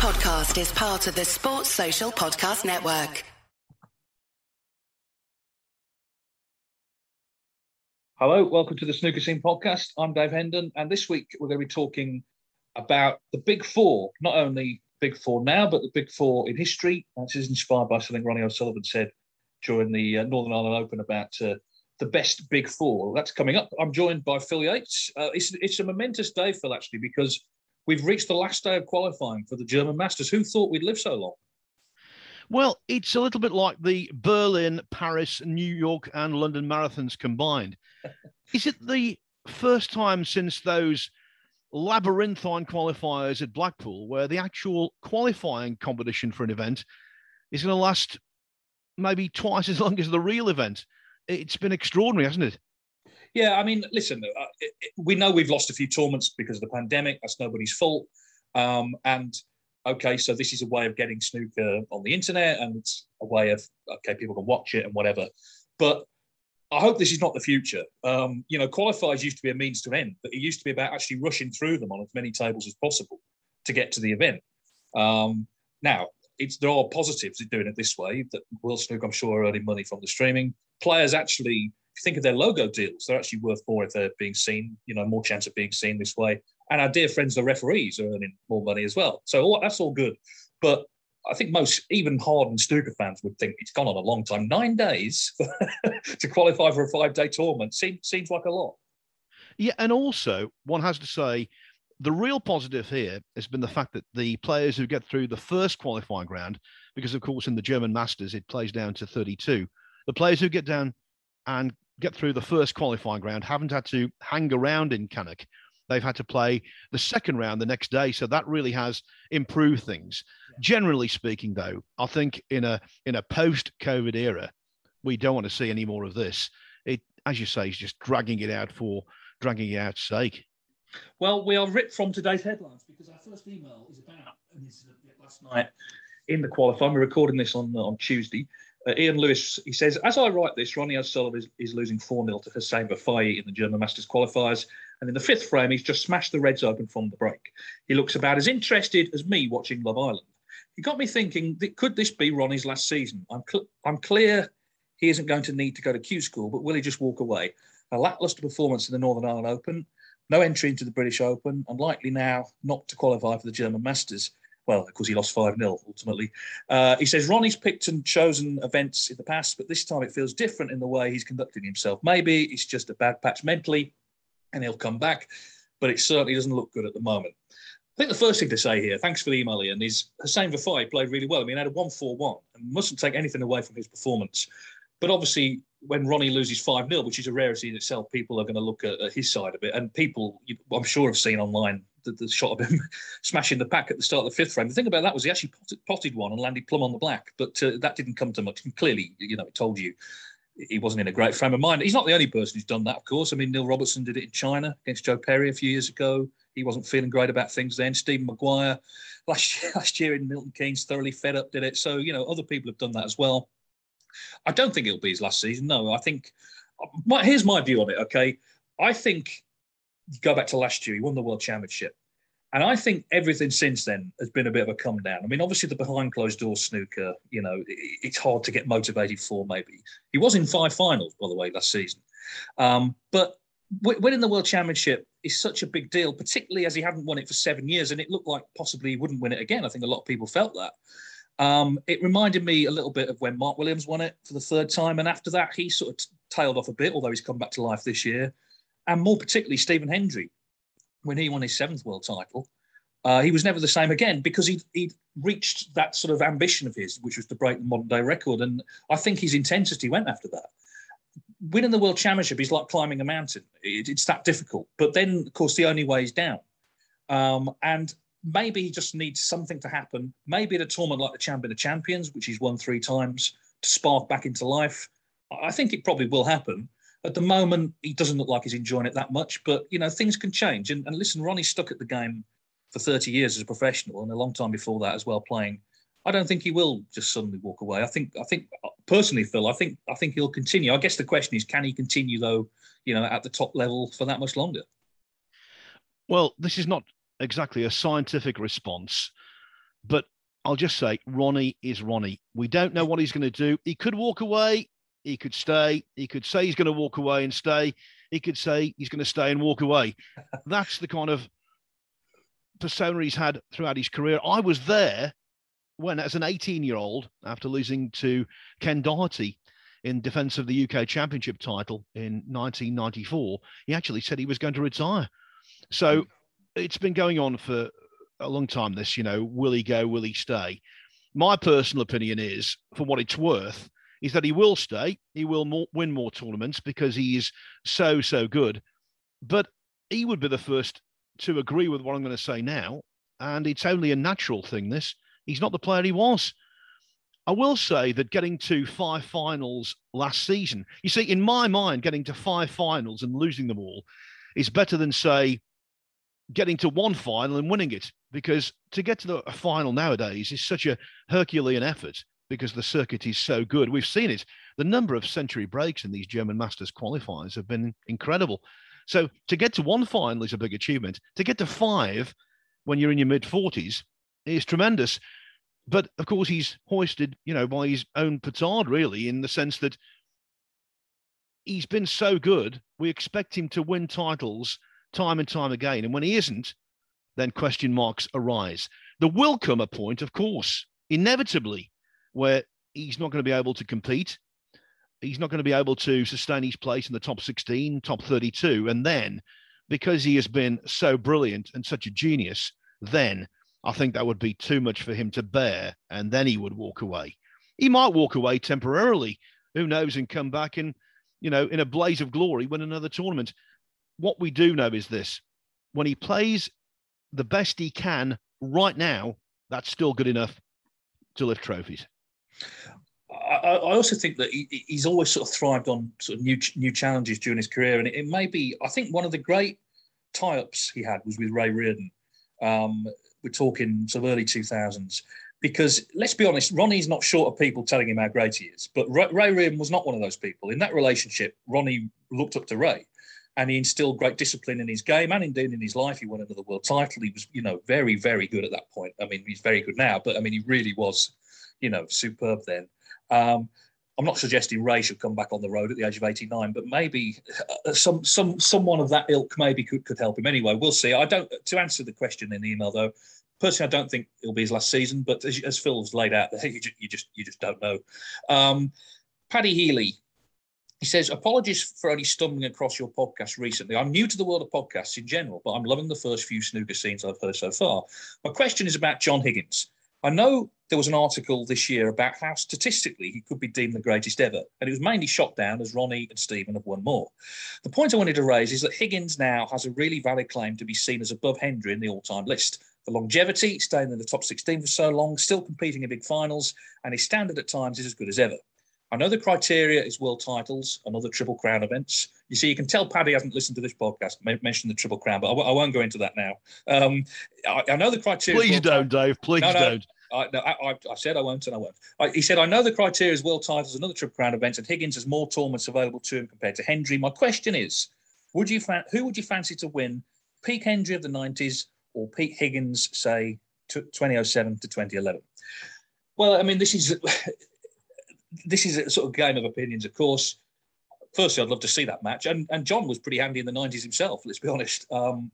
podcast is part of the Sports Social Podcast Network. Hello, welcome to the Snooker Scene podcast. I'm Dave Hendon, and this week we're going to be talking about the Big Four, not only Big Four now, but the Big Four in history. This is inspired by something Ronnie O'Sullivan said during the uh, Northern Ireland Open about uh, the best Big Four. That's coming up. I'm joined by Phil Yates. Uh, it's, it's a momentous day, Phil, actually, because we've reached the last day of qualifying for the German Masters. Who thought we'd live so long? Well, it's a little bit like the Berlin, Paris, New York, and London marathons combined. Is it the first time since those labyrinthine qualifiers at Blackpool where the actual qualifying competition for an event is going to last maybe twice as long as the real event? It's been extraordinary, hasn't it? Yeah, I mean, listen, uh, we know we've lost a few tournaments because of the pandemic. That's nobody's fault. Um, and okay, so this is a way of getting snooker on the internet, and it's a way of okay, people can watch it and whatever. But I hope this is not the future. Um, you know, qualifiers used to be a means to an end, but it used to be about actually rushing through them on as many tables as possible to get to the event. Um, now, it's there are positives in doing it this way. That World Snooker, I'm sure, are earning money from the streaming. Players actually think of their logo deals, they're actually worth more if they're being seen, you know, more chance of being seen this way. And our dear friends, the referees, are earning more money as well. So all, that's all good. But I think most, even hardened snooker fans would think it's gone on a long time. Nine days to qualify for a five day tournament seems, seems like a lot. Yeah. And also, one has to say, the real positive here has been the fact that the players who get through the first qualifying round, because of course in the German Masters it plays down to 32, the players who get down and get through the first qualifying round haven't had to hang around in Cannock. They've had to play the second round the next day, so that really has improved things. Yeah. Generally speaking, though, I think in a in a post-COVID era, we don't want to see any more of this. It, as you say, is just dragging it out for dragging it out's sake. Well, we are ripped from today's headlines because our first email is about, and this is last night in the qualifying. We're recording this on on Tuesday. Uh, Ian Lewis, he says, as I write this, Ronnie O'Sullivan is, is losing 4 0 to Hussein Vafaei in the German Masters qualifiers. And in the fifth frame, he's just smashed the Reds open from the break. He looks about as interested as me watching Love Island. He got me thinking, could this be Ronnie's last season? I'm, cl- I'm clear he isn't going to need to go to Q school, but will he just walk away? A lacklustre performance in the Northern Ireland Open, no entry into the British Open, and likely now not to qualify for the German Masters well, of course, he lost 5 0 ultimately. Uh, he says Ronnie's picked and chosen events in the past, but this time it feels different in the way he's conducting himself. Maybe it's just a bad patch mentally and he'll come back, but it certainly doesn't look good at the moment. I think the first thing to say here, thanks for the email, Ian, is Hussein Vafaei played really well. I mean, he had a 1 4 1 and mustn't take anything away from his performance. But obviously, when Ronnie loses 5 0, which is a rarity in itself, people are going to look at, at, his side of it. And people, I'm sure, have seen online the, the, shot of him smashing the pack at the start of the fifth frame. The thing about that was he actually potted, potted one and landed plumb on the black, but uh, that didn't come to much. And clearly, you know, it told you he wasn't in a great frame of mind. He's not the only person who's done that, of course. I mean, Neil Robertson did it in China against Joe Perry a few years ago. He wasn't feeling great about things then. Stephen Maguire last year, last year in Milton Keynes thoroughly fed up, did it. So, you know, other people have done that as well. I don't think it'll be his last season. No, I think my, here's my view on it. Okay, I think go back to last year. He won the world championship, and I think everything since then has been a bit of a come down. I mean, obviously the behind closed door snooker. You know, it's hard to get motivated for. Maybe he was in five finals, by the way, last season. Um, but winning the world championship is such a big deal, particularly as he hadn't won it for seven years, and it looked like possibly he wouldn't win it again. I think a lot of people felt that. Um, it reminded me a little bit of when Mark Williams won it for the third time, and after that he sort of tailed off a bit, although he's come back to life this year, and more particularly Stephen Hendry, when he won his seventh world title. Uh, he was never the same again because he he reached that sort of ambition of his, which was to break the modern day record. And I think his intensity went after that. Winning the world championship is like climbing a mountain. It, it's that difficult. But then, of course, the only way is down. Um, and maybe he just needs something to happen. Maybe at a tournament like the Champion of Champions, which he's won three times, to spark back into life. I think it probably will happen. At the moment, he doesn't look like he's enjoying it that much, but you know things can change. And, and listen, Ronnie stuck at the game for 30 years as a professional, and a long time before that as well playing. I don't think he will just suddenly walk away. I think, I think uh, personally, Phil, I think, I think he'll continue. I guess the question is, can he continue though? You know, at the top level for that much longer? Well, this is not exactly a scientific response. But I'll just say Ronnie is Ronnie. We don't know what he's going to do. He could walk away. He could stay. He could say he's going to walk away and stay. He could say he's going to stay and walk away. That's the kind of persona he's had throughout his career. I was there when, as an 18 year old, after losing to Ken Doherty in defense of the UK Championship title in 1994, he actually said he was going to retire. So hmm. it's been going on for a long time. This, you know, will he go? Will he stay? My personal opinion is, for what it's worth, is that he will stay. He will more, win more tournaments because he is so so good. But he would be the first to agree with what I'm going to say now, and it's only a natural thing. This he's not the player he was. I will say that getting to five finals last season, you see, in my mind, getting to five finals and losing them all is better than say getting to one final and winning it because to get to the final nowadays is such a Herculean effort because the circuit is so good. We've seen it. The number of century breaks in these German Masters qualifiers have been incredible. So to get to one final is a big achievement. To get to five when you're in your mid 40s is tremendous. But of course, he's hoisted, you know, by his own petard, really, in the sense that he's been so good. We expect him to win titles time and time again. And when he isn't, then question marks arise. There will come a point, of course, inevitably, where he's not going to be able to compete. He's not going to be able to sustain his place in the top 16, top 32. And then, because he has been so brilliant and such a genius, then I think that would be too much for him to bear. And then he would walk away. He might walk away temporarily, who knows, and come back and, you know, in a blaze of glory, win another tournament. What we do know is this when he plays the best he can right now, that's still good enough to lift trophies. I, I also think that he, he's always sort of thrived on sort of new new challenges during his career, and it, it may be. I think one of the great tie-ups he had was with Ray Reardon. Um, we're talking sort of early two thousands, because let's be honest, Ronnie's not short of people telling him how great he is, but Ray, Ray Reardon was not one of those people. In that relationship, Ronnie looked up to Ray and he instilled great discipline in his game and indeed in his life. He won another world title. He was, you know, very, very good at that point. I mean, he's very good now, but I mean, he really was, you know, superb then. Um, I'm not suggesting Ray should come back on the road at the age of 89, but maybe uh, some some someone of that ilk maybe could, could help him. Anyway, we'll see. I don't to answer the question in the email though. Personally, I don't think it'll be his last season, but as, as Phil's laid out you just, you just you just don't know. Um, Paddy Healy he says, Apologies for only stumbling across your podcast recently. I'm new to the world of podcasts in general, but I'm loving the first few snooker scenes I've heard so far. My question is about John Higgins. I know there was an article this year about how statistically he could be deemed the greatest ever, and it was mainly shot down as Ronnie and Stephen have won more. The point I wanted to raise is that Higgins now has a really valid claim to be seen as above Hendry in the all time list. The longevity, staying in the top 16 for so long, still competing in big finals, and his standard at times is as good as ever. I know the criteria is world titles and other Triple Crown events. You see, you can tell Paddy hasn't listened to this podcast, mention the Triple Crown, but I w- I won't go into that now. Um, I, I, know the criteria. Please don't, Dave. Please no, no, don't. I, no, I, I, said I won't and I won't. I, he said, I know the criteria is world titles and other Triple Crown events, and Higgins has more tournaments available to him compared to Hendry. My question is, would you fa- who would you fancy to win peak Hendry of the 90s or Pete Higgins, say, 2007 to 2011? Well, I mean, this is this is a sort of game of opinions, of course. Firstly, I'd love to see that match, and and John was pretty handy in the '90s himself. Let's be honest. Um,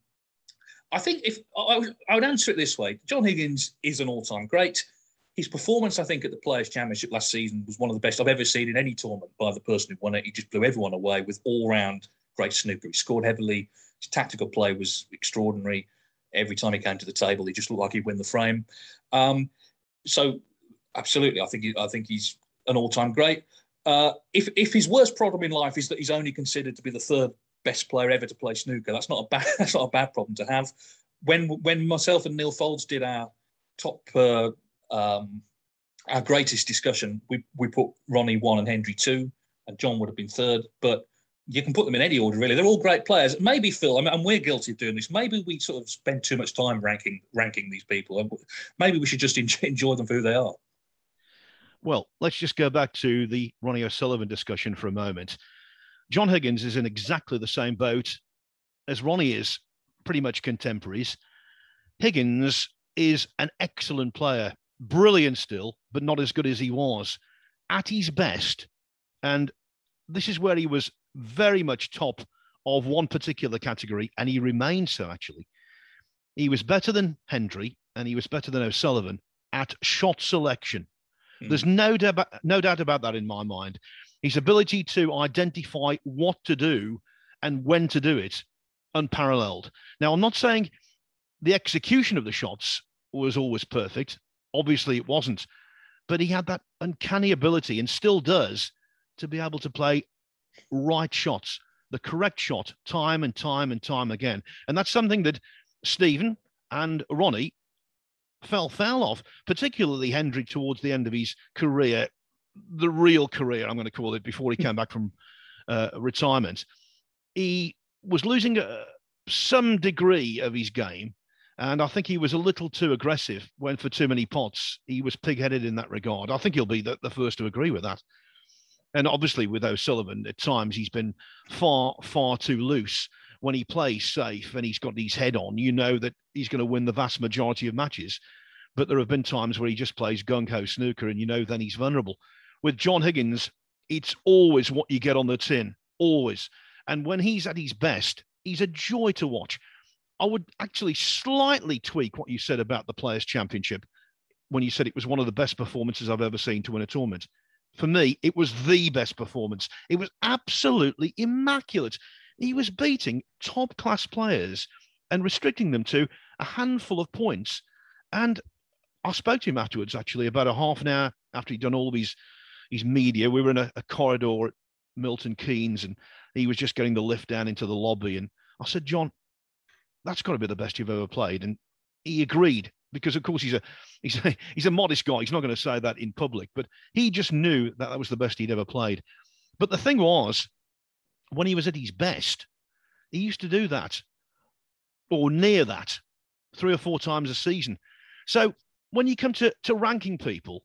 I think if I, I would answer it this way, John Higgins is an all-time great. His performance, I think, at the Players' Championship last season was one of the best I've ever seen in any tournament by the person who won it. He just blew everyone away with all-round great snooker. He scored heavily. His tactical play was extraordinary. Every time he came to the table, he just looked like he'd win the frame. Um, so, absolutely, I think he, I think he's an all-time great. Uh, if if his worst problem in life is that he's only considered to be the third best player ever to play snooker, that's not a bad that's not a bad problem to have. When when myself and Neil Foulds did our top uh, um, our greatest discussion, we we put Ronnie one and Hendry two, and John would have been third. But you can put them in any order, really. They're all great players. Maybe Phil, I mean, and we're guilty of doing this. Maybe we sort of spend too much time ranking ranking these people. Maybe we should just enjoy them for who they are. Well, let's just go back to the Ronnie O'Sullivan discussion for a moment. John Higgins is in exactly the same boat as Ronnie is, pretty much contemporaries. Higgins is an excellent player, brilliant still, but not as good as he was at his best. And this is where he was very much top of one particular category, and he remains so actually. He was better than Hendry and he was better than O'Sullivan at shot selection. Mm. There's no, doubt, no doubt about that in my mind. His ability to identify what to do and when to do it, unparalleled. Now, I'm not saying the execution of the shots was always perfect. Obviously, it wasn't. But he had that uncanny ability and still does to be able to play right shots, the correct shot, time and time and time again. And that's something that Stephen and Ronnie fell foul of, particularly Hendry towards the end of his career, the real career, I'm going to call it, before he came back from uh, retirement. He was losing uh, some degree of his game. And I think he was a little too aggressive, went for too many pots. He was pig headed in that regard. I think he'll be the, the first to agree with that. And obviously, with O'Sullivan, at times he's been far, far too loose when he plays safe and he's got his head on, you know that he's going to win the vast majority of matches. But there have been times where he just plays gung ho snooker and you know then he's vulnerable. With John Higgins, it's always what you get on the tin, always. And when he's at his best, he's a joy to watch. I would actually slightly tweak what you said about the Players' Championship when you said it was one of the best performances I've ever seen to win a tournament. For me, it was the best performance. It was absolutely immaculate. He was beating top class players and restricting them to a handful of points. And I spoke to him afterwards, actually, about a half an hour after he'd done all of his, his media. We were in a, a corridor at Milton Keynes and he was just getting the lift down into the lobby. And I said, John, that's got to be the best you've ever played. And he agreed because, of course, he's a he's a, he's a modest guy. He's not going to say that in public, but he just knew that that was the best he'd ever played. But the thing was, when he was at his best, he used to do that or near that three or four times a season. So when you come to, to ranking people,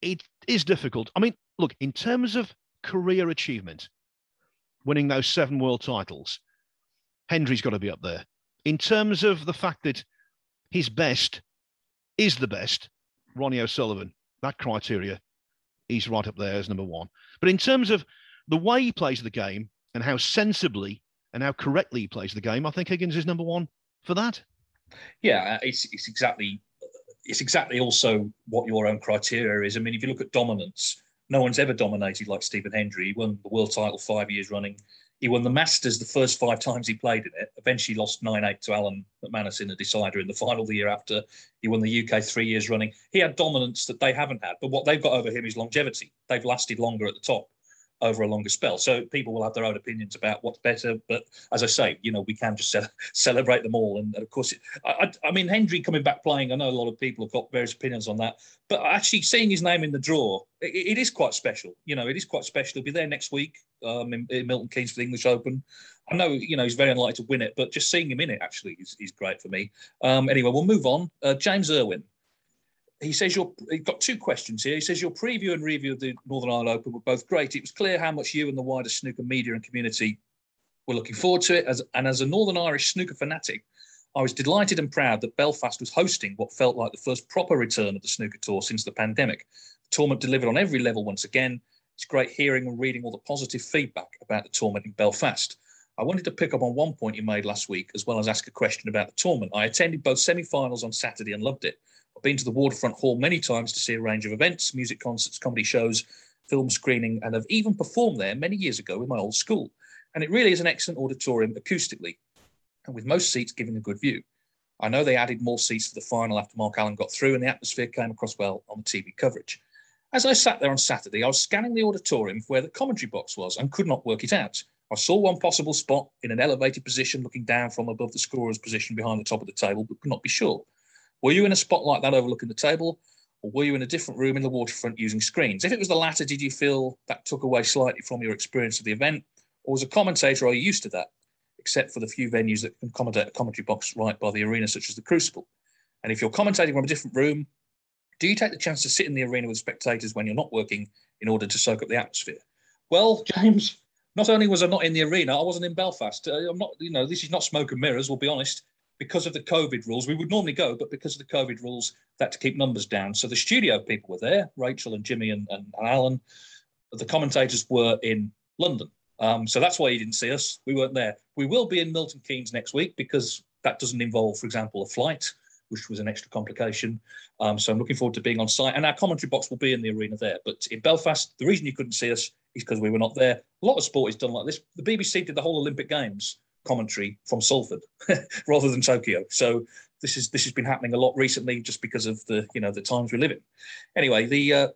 it is difficult. I mean, look, in terms of career achievement, winning those seven world titles, Hendry's got to be up there. In terms of the fact that his best is the best, Ronnie O'Sullivan, that criteria, he's right up there as number one. But in terms of the way he plays the game, and how sensibly and how correctly he plays the game, I think Higgins is number one for that. Yeah, uh, it's, it's exactly it's exactly also what your own criteria is. I mean, if you look at dominance, no one's ever dominated like Stephen Hendry. He won the world title five years running. He won the Masters the first five times he played in it. Eventually lost 9 8 to Alan McManus in the decider in the final the year after. He won the UK three years running. He had dominance that they haven't had. But what they've got over him is longevity. They've lasted longer at the top over a longer spell. So people will have their own opinions about what's better. But as I say, you know, we can just celebrate them all. And, of course, I, I, mean, Hendry coming back playing, I know a lot of people have got various opinions on that. But actually seeing his name in the draw, it, it is quite special. You know, it is quite special. He'll be there next week um, in, in, Milton Keynes for the English Open. I know, you know, he's very unlikely to win it, but just seeing him in it actually is, is great for me. Um, anyway, we'll move on. Uh, James Irwin he says you're you've got two questions here. He says your preview and review of the Northern Ireland Open were both great. It was clear how much you and the wider snooker media and community were looking forward to it. As and as a Northern Irish snooker fanatic, I was delighted and proud that Belfast was hosting what felt like the first proper return of the snooker tour since the pandemic. The tournament delivered on every level once again. It's great hearing and reading all the positive feedback about the tournament in Belfast. I wanted to pick up on one point you made last week, as well as ask a question about the tournament. I attended both semi-finals on Saturday and loved it. Been to the Waterfront Hall many times to see a range of events, music concerts, comedy shows, film screening, and have even performed there many years ago with my old school. And it really is an excellent auditorium acoustically, and with most seats giving a good view. I know they added more seats for the final after Mark Allen got through, and the atmosphere came across well on the TV coverage. As I sat there on Saturday, I was scanning the auditorium for where the commentary box was and could not work it out. I saw one possible spot in an elevated position looking down from above the scorer's position behind the top of the table, but could not be sure. Were you in a spot like that overlooking the table, or were you in a different room in the waterfront using screens? If it was the latter, did you feel that took away slightly from your experience of the event, or as a commentator, are you used to that, except for the few venues that can accommodate a commentary box right by the arena, such as the Crucible? And if you're commentating from a different room, do you take the chance to sit in the arena with spectators when you're not working in order to soak up the atmosphere? Well, James, not only was I not in the arena, I wasn't in Belfast. Uh, I'm not, you know, this is not smoke and mirrors. We'll be honest. Because of the COVID rules, we would normally go, but because of the COVID rules, that to keep numbers down. So the studio people were there, Rachel and Jimmy and, and, and Alan. The commentators were in London. Um, so that's why you didn't see us. We weren't there. We will be in Milton Keynes next week because that doesn't involve, for example, a flight, which was an extra complication. Um, so I'm looking forward to being on site. And our commentary box will be in the arena there. But in Belfast, the reason you couldn't see us is because we were not there. A lot of sport is done like this. The BBC did the whole Olympic Games commentary from Salford rather than Tokyo. So this is this has been happening a lot recently, just because of the you know the times we live in. Anyway, the uh,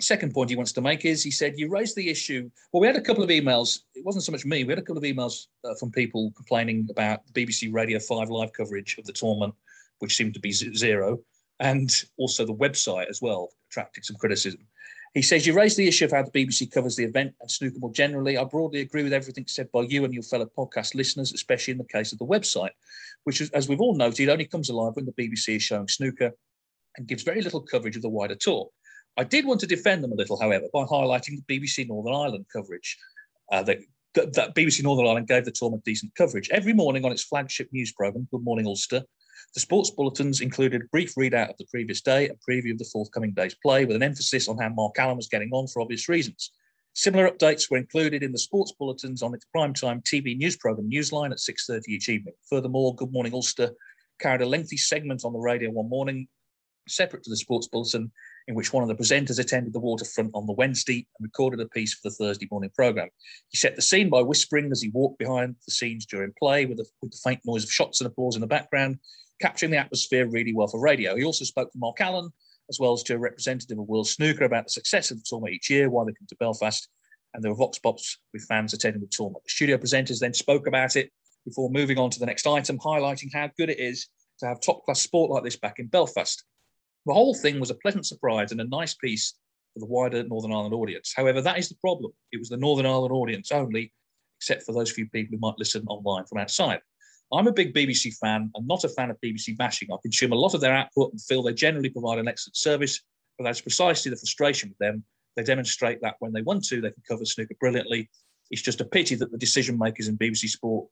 second point he wants to make is he said you raised the issue. Well, we had a couple of emails. It wasn't so much me. We had a couple of emails uh, from people complaining about BBC Radio Five live coverage of the tournament, which seemed to be zero, and also the website as well attracted some criticism. He says, You raised the issue of how the BBC covers the event and snooker more generally. I broadly agree with everything said by you and your fellow podcast listeners, especially in the case of the website, which, is, as we've all noted, only comes alive when the BBC is showing snooker and gives very little coverage of the wider tour. I did want to defend them a little, however, by highlighting the BBC Northern Ireland coverage. Uh, that, that BBC Northern Ireland gave the tournament decent coverage. Every morning on its flagship news programme, Good Morning Ulster, the sports bulletins included a brief readout of the previous day, a preview of the forthcoming day's play, with an emphasis on how Mark Allen was getting on for obvious reasons. Similar updates were included in the sports bulletins on its primetime TV news programme Newsline at 6.30 each evening. Furthermore, Good Morning Ulster carried a lengthy segment on the radio one morning, separate to the sports bulletin, in which one of the presenters attended the waterfront on the Wednesday and recorded a piece for the Thursday morning programme. He set the scene by whispering as he walked behind the scenes during play with, a, with the faint noise of shots and applause in the background, capturing the atmosphere really well for radio. He also spoke to Mark Allen, as well as to a representative of World Snooker about the success of the tournament each year, why they come to Belfast, and there were vox pops with fans attending the tournament. The studio presenters then spoke about it before moving on to the next item, highlighting how good it is to have top class sport like this back in Belfast. The whole thing was a pleasant surprise and a nice piece for the wider Northern Ireland audience. However, that is the problem. It was the Northern Ireland audience only, except for those few people who might listen online from outside. I'm a big BBC fan and not a fan of BBC bashing. I consume a lot of their output and feel they generally provide an excellent service, but that's precisely the frustration with them. They demonstrate that when they want to, they can cover snooker brilliantly. It's just a pity that the decision makers in BBC Sport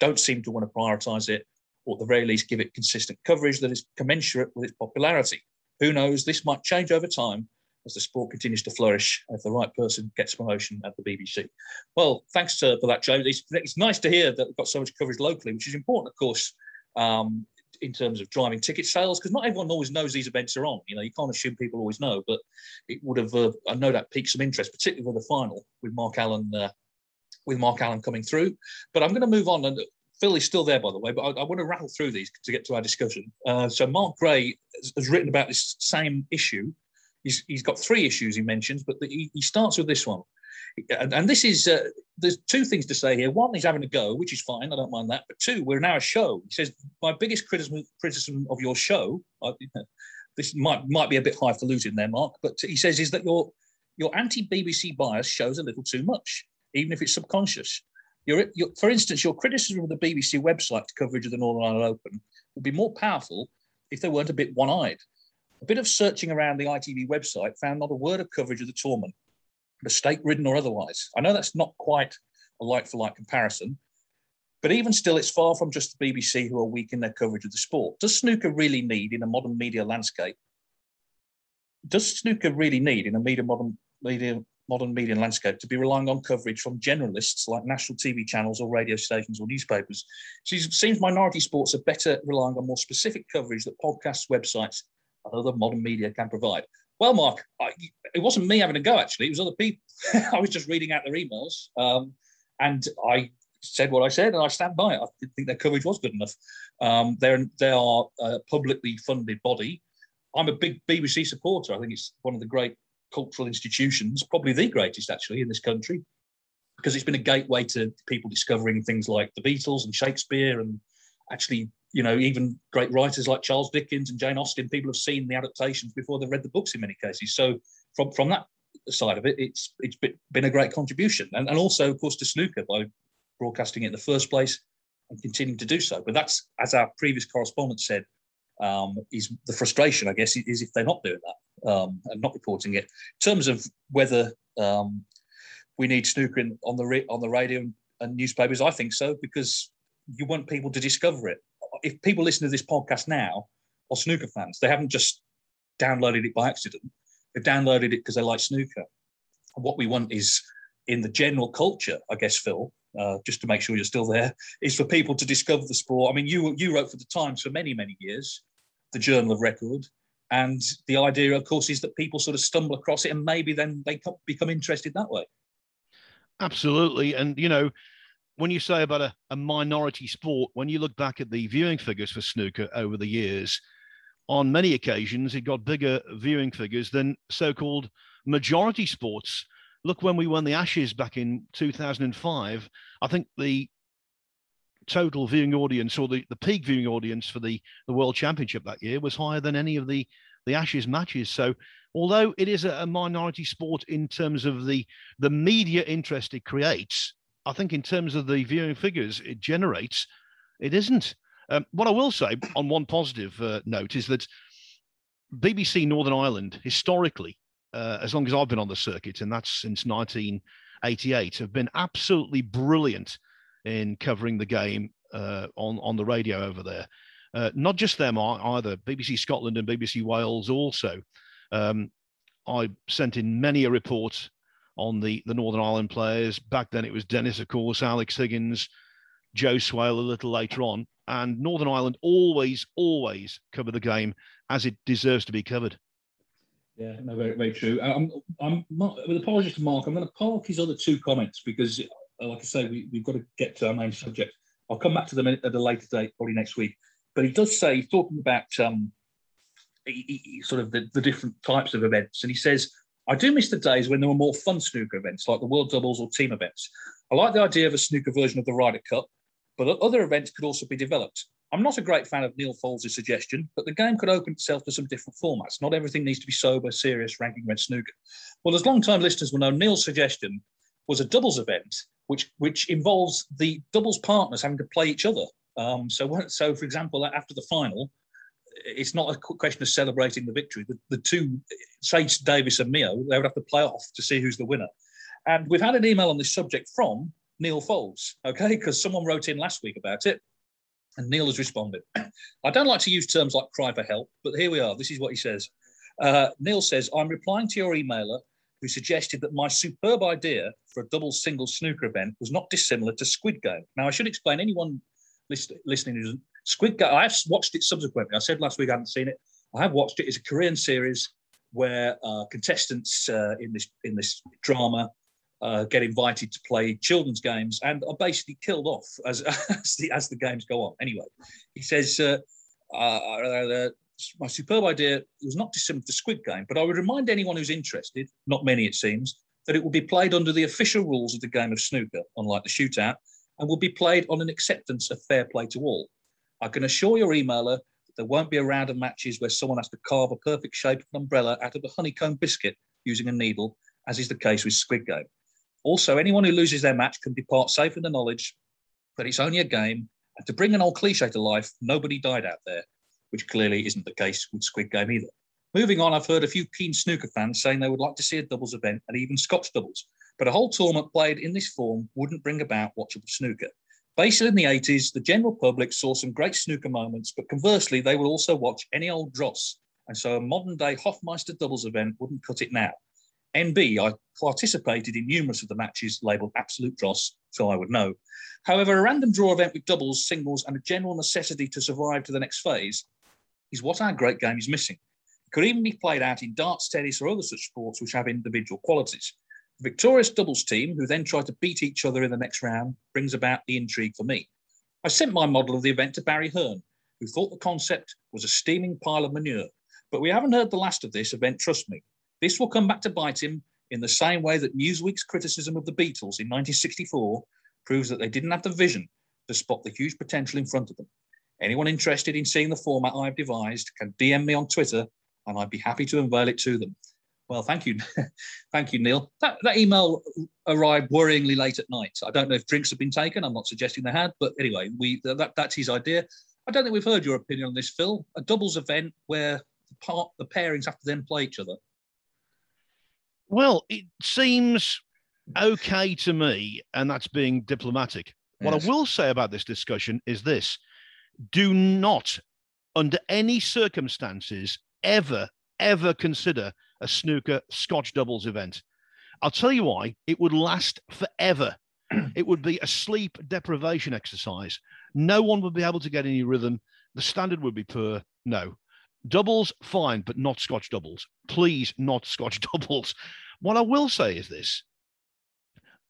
don't seem to want to prioritise it, or at the very least give it consistent coverage that is commensurate with its popularity. Who knows? This might change over time, as the sport continues to flourish if the right person gets promotion at the BBC. Well, thanks to, for that, Joe. It's, it's, nice to hear that we've got so much coverage locally, which is important, of course, um, in terms of driving ticket sales, because not everyone always knows these events are on. You know, you can't assume people always know, but it would have, uh, I know that piqued some interest, particularly for the final with Mark Allen. Uh, with Mark Allen coming through, but I'm going to move on. And Phil is still there, by the way, but I, I want to rattle through these to get to our discussion. Uh, so Mark Gray has, has, written about this same issue He's, he's got three issues he mentions, but the, he, he starts with this one. And, and this is, uh, there's two things to say here. One, he's having a go, which is fine. I don't mind that. But two, we're now a show. He says, my biggest criticism, criticism of your show, this might, might be a bit highfalutin there, Mark, but he says is that your, your anti-BBC bias shows a little too much, even if it's subconscious. Your, your, for instance, your criticism of the BBC website coverage of the Northern Ireland Open would be more powerful if they weren't a bit one-eyed. A bit of searching around the ITV website found not a word of coverage of the tournament, mistake ridden or otherwise. I know that's not quite a like for like comparison, but even still, it's far from just the BBC who are weak in their coverage of the sport. Does snooker really need, in a modern media landscape, does snooker really need, in a media modern media modern media landscape, to be relying on coverage from generalists like national TV channels or radio stations or newspapers? It seems minority sports are better relying on more specific coverage that podcasts, websites, other modern media can provide. Well, Mark, I, it wasn't me having a go, actually. It was other people. I was just reading out their emails. Um, and I said what I said, and I stand by it. I think their coverage was good enough. Um, they're, they are a publicly funded body. I'm a big BBC supporter. I think it's one of the great cultural institutions, probably the greatest actually in this country, because it's been a gateway to people discovering things like the Beatles and Shakespeare and actually you know, even great writers like Charles Dickens and Jane Austen, people have seen the adaptations before they've read the books in many cases. So from from that side of it, it's it's been a great contribution, and and also of course to snooker by broadcasting it in the first place and continuing to do so. But that's as our previous correspondent said, um, is the frustration I guess is if they're not doing that um, and not reporting it. In terms of whether um, we need snooker on the on the radio and newspapers, I think so because you want people to discover it if people listen to this podcast now are snooker fans, they haven't just downloaded it by accident. They've downloaded it because they like snooker. And what we want is in the general culture, I guess, Phil, uh, just to make sure you're still there, is for people to discover the sport. I mean, you you wrote for the Times for many many years, the Journal of Record, and the idea, of course, is that people sort of stumble across it and maybe then they become interested that way. Absolutely, and you know. When you say about a, a minority sport, when you look back at the viewing figures for snooker over the years, on many occasions it got bigger viewing figures than so-called majority sports look when we won the Ashes back in 2005. I think the total viewing audience or the, the peak viewing audience for the, the World Championship that year was higher than any of the, the Ashes matches. So although it is a, a minority sport in terms of the, the media interest it creates, I think in terms of the viewing figures it generates, it isn't. Um, what I will say on one positive uh, note is that BBC Northern Ireland historically uh, as long as I've been on the circuit, and that's since 1988, have been absolutely brilliant in covering the game uh, on on the radio over there. Uh, not just them either. BBC Scotland and BBC Wales also. Um, I sent in many a report on the the Northern Ireland players. Back then it was Dennis, of course, Alex Higgins, Joe Swail a little later on, and Northern Ireland always always cover the game as it deserves to be covered. Yeah, no, very, very true. I'm, I'm, with apologies to Mark, I'm going to park his other two comments because, uh, like I say, we, we've got to get to our main subject. I'll come back to them at a later date, probably next week. But he does say, talking about um, he, he, sort of the, the different types of events, and he says, I do miss the days when there were more fun snooker events like the World Doubles or team events. I like the idea of a snooker version of the Ryder Cup, but other events could also be developed. I'm not a great fan of Neil Foulds' suggestion, but the game could open itself to some different formats. Not everything needs to be sober, serious, ranking red snooker. Well, as long-time listeners will know, Neil's suggestion was a doubles event, which which involves the doubles partners having to play each other. Um, so, so for example, after the final, it's not a question of celebrating the victory. The, the two, say Davis and Meo, they would have to play off to see who's the winner. And we've had an email on this subject from Neil Foulds, okay, because someone wrote in last week about it. And Neil has responded. I don't like to use terms like cry for help, but here we are. This is what he says. Uh, Neil says, I'm replying to your emailer who suggested that my superb idea for a double single snooker event was not dissimilar to Squid Game. Now, I should explain anyone list, listening who's Squid Game, I have watched it subsequently. I said last week I hadn't seen it. I have watched it. It's a Korean series where uh, contestants uh, in this in this drama uh, get invited to play children's games and are basically killed off as as the, as the games go on. Anyway, he says, uh, uh, uh, "My superb idea was not dissimilar to Squid Game, but I would remind anyone who's interested, not many it seems, that it will be played under the official rules of the game of snooker, unlike the shootout, and will be played on an acceptance of fair play to all. I can assure your emailer." that There won't be a round of matches where someone has to carve a perfect shape of an umbrella out of a honeycomb biscuit using a needle, as is the case with Squid Game. Also, anyone who loses their match can depart safe in the knowledge that it's only a game. And to bring an old cliche to life, nobody died out there, which clearly isn't the case with Squid Game either. Moving on, I've heard a few keen snooker fans saying they would like to see a doubles event and even Scotch doubles, but a whole tournament played in this form wouldn't bring about watchable snooker. Basically, in the 80s, the general public saw some great snooker moments, but conversely, they would also watch any old dross. And so a modern day Hofmeister doubles event wouldn't cut it now. NB, I participated in numerous of the matches labelled absolute dross, so I would know. However, a random draw event with doubles, singles, and a general necessity to survive to the next phase is what our great game is missing. It could even be played out in darts, tennis, or other such sports which have individual qualities. Victorious doubles team, who then try to beat each other in the next round, brings about the intrigue for me. I sent my model of the event to Barry Hearn, who thought the concept was a steaming pile of manure. But we haven't heard the last of this event, trust me. This will come back to bite him in the same way that Newsweek's criticism of the Beatles in 1964 proves that they didn't have the vision to spot the huge potential in front of them. Anyone interested in seeing the format I've devised can DM me on Twitter and I'd be happy to unveil it to them. Well, thank you. thank you, Neil. That, that email arrived worryingly late at night. I don't know if drinks have been taken. I'm not suggesting they had, but anyway, we that, that's his idea. I don't think we've heard your opinion on this, Phil. A doubles event where the, part, the pairings have to then play each other. Well, it seems okay to me, and that's being diplomatic. Yes. What I will say about this discussion is this do not, under any circumstances, ever, ever consider a snooker Scotch doubles event. I'll tell you why. It would last forever. it would be a sleep deprivation exercise. No one would be able to get any rhythm. The standard would be poor. No. Doubles, fine, but not Scotch doubles. Please, not Scotch doubles. What I will say is this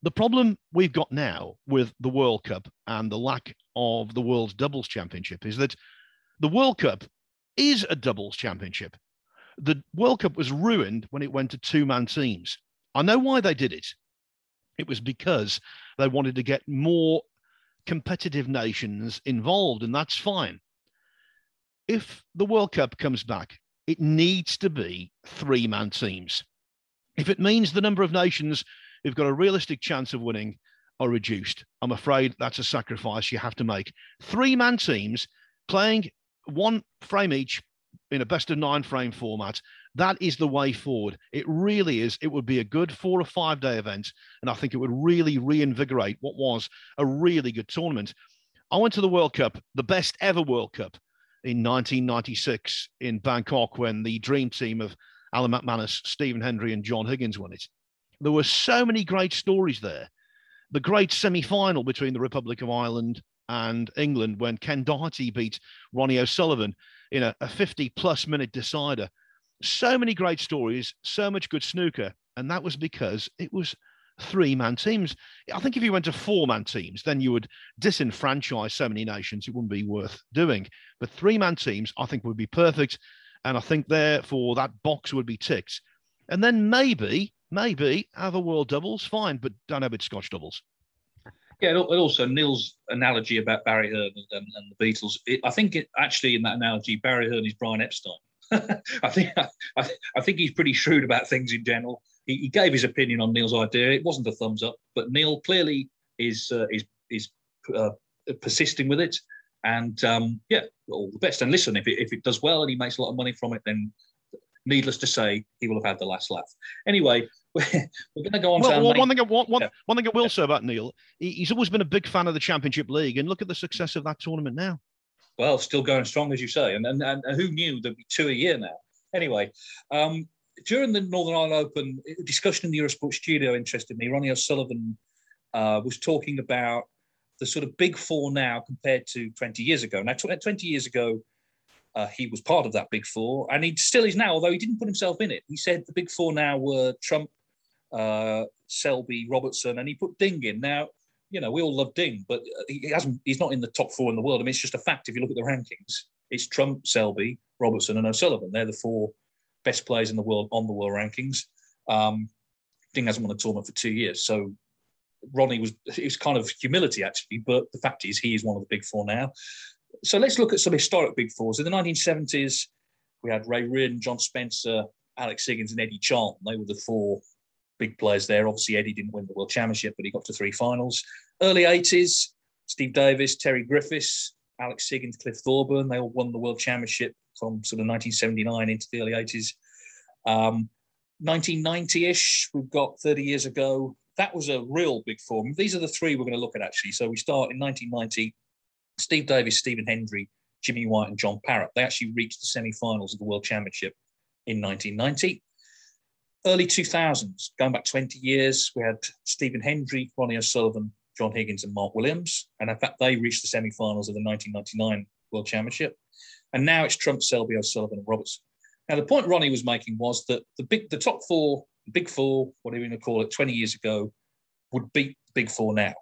the problem we've got now with the World Cup and the lack of the World's Doubles Championship is that the World Cup is a doubles championship. The World Cup was ruined when it went to two man teams. I know why they did it. It was because they wanted to get more competitive nations involved, and that's fine. If the World Cup comes back, it needs to be three man teams. If it means the number of nations who've got a realistic chance of winning are reduced, I'm afraid that's a sacrifice you have to make. Three man teams playing one frame each in a best of nine frame format. That is the way forward. It really is. It would be a good four or five day event. And I think it would really reinvigorate what was a really good tournament. I went to the World Cup, the best ever World Cup in 1996 in Bangkok when the dream team of Alan McManus, Stephen Hendry, and John Higgins won it. There were so many great stories there. The great semi final between the Republic of Ireland and England when Ken Doherty beat Ronnie O'Sullivan in a, a 50 plus minute decider. So many great stories, so much good snooker. And that was because it was three man teams. I think if you went to four man teams, then you would disenfranchise so many nations. It wouldn't be worth doing. But three man teams, I think, would be perfect. And I think therefore that box would be ticked. And then maybe maybe have a world doubles, fine, but don't have it Scotch doubles. Yeah, and also Neil's analogy about Barry Hearn and, and the Beatles. It, I think it, actually in that analogy, Barry Hearn is Brian Epstein. I think I, I, think he's pretty shrewd about things in general. He, he, gave his opinion on Neil's idea. It wasn't a thumbs up, but Neil clearly is uh, is is uh, persisting with it. And um, yeah, all the best. And listen, if it, if it does well and he makes a lot of money from it, then needless to say, he will have had the last laugh. Anyway, we're, going to go on well, to one, thing. One, one, yeah. one thing I will say about Neil, he, he's always been a big fan of the Championship League, and look at the success of that tournament now. Well, still going strong as you say, and and, and who knew there'd be two a year now? Anyway, um, during the Northern Ireland Open discussion in the Eurosport studio interested me. Ronnie O'Sullivan uh, was talking about the sort of big four now compared to 20 years ago. Now, 20 years ago, uh, he was part of that big four, and he still is now, although he didn't put himself in it. He said the big four now were Trump, uh, Selby, Robertson, and he put Ding in. Now, you know, we all love Ding, but he hasn't. He's not in the top four in the world. I mean, it's just a fact. If you look at the rankings, it's Trump, Selby, Robertson, and O'Sullivan. They're the four best players in the world on the world rankings. Um, Ding hasn't won a tournament for two years, so Ronnie was it was kind of humility actually, but the fact is he is one of the big four now. So let's look at some historic big fours. In the 1970s, we had Ray Reardon, John Spencer, Alex Higgins, and Eddie Charlton. They were the four big players there. Obviously, Eddie didn't win the World Championship, but he got to three finals. Early 80s, Steve Davis, Terry Griffiths, Alex Higgins, Cliff Thorburn, they all won the World Championship from sort of 1979 into the early 80s. Um, 1990-ish, we've got 30 years ago. That was a real big form. These are the three we're going to look at actually. So we start in 1990. Steve Davis, Stephen Hendry, Jimmy White, and John Parrott. They actually reached the semi-finals of the World Championship in 1990 early 2000s, going back 20 years, we had Stephen Hendry, Ronnie O'Sullivan, John Higgins, and Mark Williams. And in fact, they reached the semi finals of the 1999 World Championship. And now it's Trump, Selby, O'Sullivan, and Robertson. Now, the point Ronnie was making was that the big, the top four, the big four, whatever you want to call it, 20 years ago, would beat the big four now.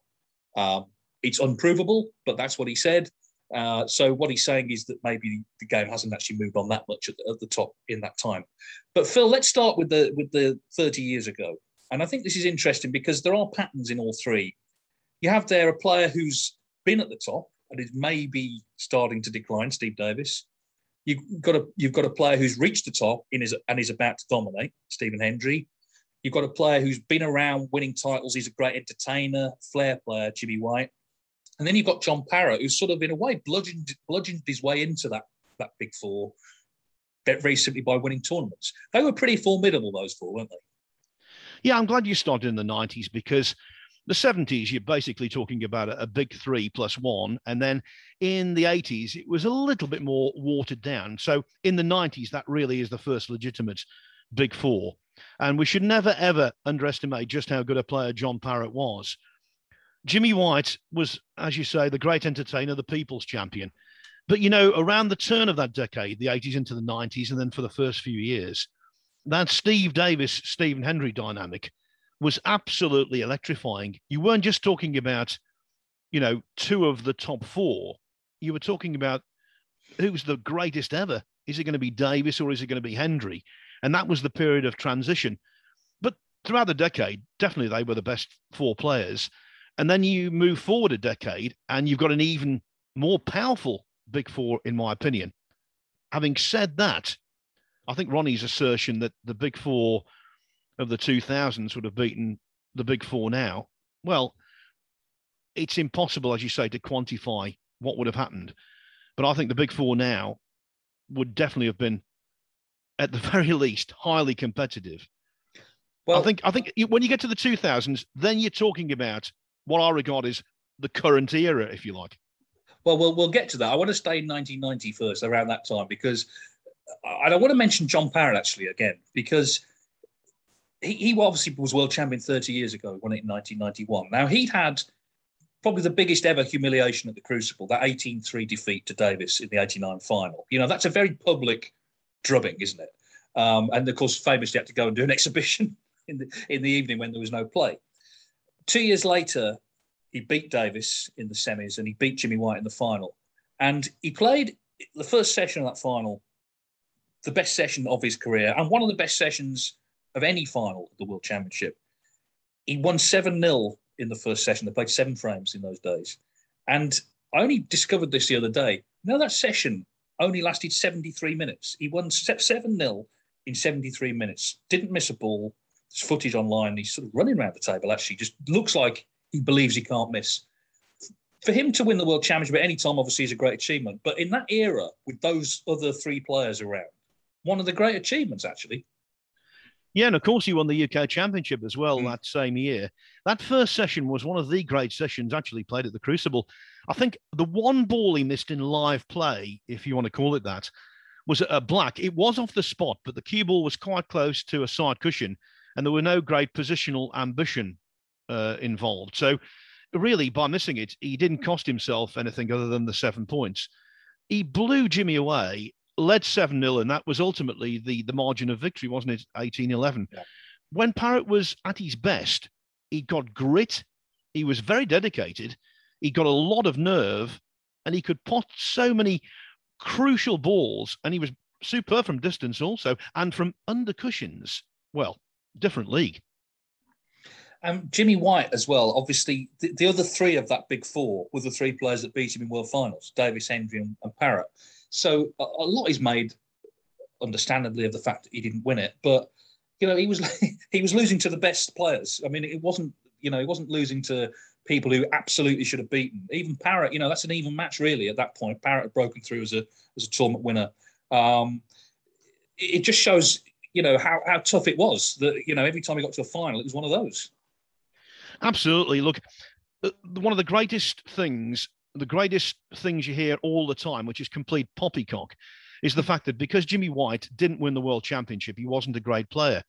Um, it's unprovable, but that's what he said. Uh, so what he's saying is that maybe the game hasn't actually moved on that much at the, at the, top in that time. But Phil, let's start with the with the 30 years ago, and I think this is interesting because there are patterns in all three. You have there a player who's been at the top and is maybe starting to decline, Steve Davis. You've got a you've got a player who's reached the top in his, and is about to dominate, Stephen Hendry. You've got a player who's been around winning titles. He's a great entertainer, flair player, Jimmy White. And then you've got John Parrott, who's sort of in a way bludgeoned, bludgeoned his way into that, that big four very simply by winning tournaments. They were pretty formidable, those four, weren't they? Yeah, I'm glad you started in the 90s because the 70s, you're basically talking about a, a, big three plus one. And then in the 80s, it was a little bit more watered down. So in the 90s, that really is the first legitimate big four. And we should never, ever underestimate just how good a player John Parrott was. Jimmy White was, as you say, the great entertainer, the people's champion. But, you know, around the turn of that decade, the 80s into the 90s, and then for the first few years, that Steve Davis, Stephen Hendry dynamic was absolutely electrifying. You weren't just talking about, you know, two of the top four. You were talking about who's the greatest ever. Is it going to be Davis or is it going to be Hendry? And that was the period of transition. But throughout the decade, definitely they were the best four players. And then you move forward a decade and you've got an even more powerful big four, in my opinion. Having said that, I think Ronnie's assertion that the big four of the 2000s would have beaten the big four now, well, it's impossible, as you say, to quantify what would have happened. But I think the big four now would definitely have been, at the very least, highly competitive. Well, I think I think when you get to the 2000s, then you're talking about what I regard as the current era, if you like. Well, we'll we'll get to that. I want to stay in 1990 first, around that time, because I don't want to mention John Parrott actually again, because he, he obviously was world champion 30 years ago, won it in 1991. Now, he'd had probably the biggest ever humiliation at the Crucible, that 18 3 defeat to Davis in the 89 final. You know, that's a very public drubbing, isn't it? Um, and of course, famously had to go and do an exhibition in the, in the evening when there was no play. Two years later, he beat Davis in the semis and he beat Jimmy White in the final. And he played the first session of that final, the best session of his career, and one of the best sessions of any final of the World Championship. He won 7 0 in the first session. They played seven frames in those days. And I only discovered this the other day. Now, that session only lasted 73 minutes. He won 7 0 in 73 minutes. Didn't miss a ball. There's footage online. He's sort of running around the table, actually. Just looks like he believes he can't miss. For him to win the World Championship at any time, obviously, is a great achievement. But in that era, with those other three players around, one of the great achievements, actually. Yeah, and of course he won the UK Championship as well mm. that same year. That first session was one of the great sessions actually played at the Crucible. I think the one ball he missed in live play, if you want to call it that, was a black. It was off the spot, but the cue ball was quite close to a side cushion, and there were no great positional ambition uh, involved. So, really, by missing it, he didn't cost himself anything other than the seven points. He blew Jimmy away led 7 0, and that was ultimately the, the margin of victory, wasn't it? 18 11. Yeah. When Parrott was at his best, he got grit, he was very dedicated, he got a lot of nerve, and he could pot so many crucial balls, and he was superb from distance also, and from under cushions. Well, different league. Um, Jimmy White as well. Obviously, the, the, other three of that big four were the three players that beat him in World Finals: Davis, Hendry, and, and Parrott. So a, a lot is made, understandably, of the fact that he didn't win it. But you know, he was he was losing to the best players. I mean, it wasn't you know he wasn't losing to people who absolutely should have beaten. Even Parrott, you know, that's an even match really at that point. Parrott had broken through as a as a tournament winner. Um, it just shows you know how how tough it was that you know every time he got to a final, it was one of those. Absolutely. Look, uh, one of the greatest things the greatest things you hear all the time, which is complete poppycock, is the fact that because Jimmy White didn't win the world championship, he wasn't a great player.